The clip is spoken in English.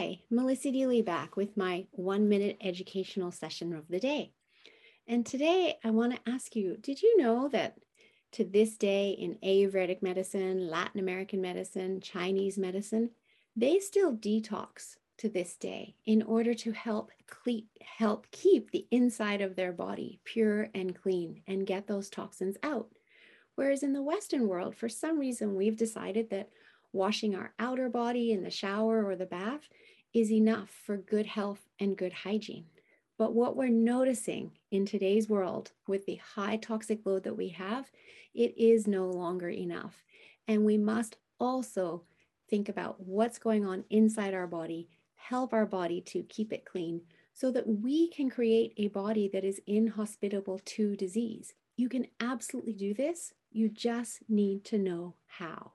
Hi, Melissa Deely back with my one minute educational session of the day. And today I want to ask you Did you know that to this day in Ayurvedic medicine, Latin American medicine, Chinese medicine, they still detox to this day in order to help cle- help keep the inside of their body pure and clean and get those toxins out. Whereas in the Western world, for some reason, we've decided that washing our outer body in the shower or the bath is enough for good health and good hygiene. But what we're noticing in today's world with the high toxic load that we have, it is no longer enough. And we must also think about what's going on inside our body, help our body to keep it clean so that we can create a body that is inhospitable to disease. You can absolutely do this. You just need to know how.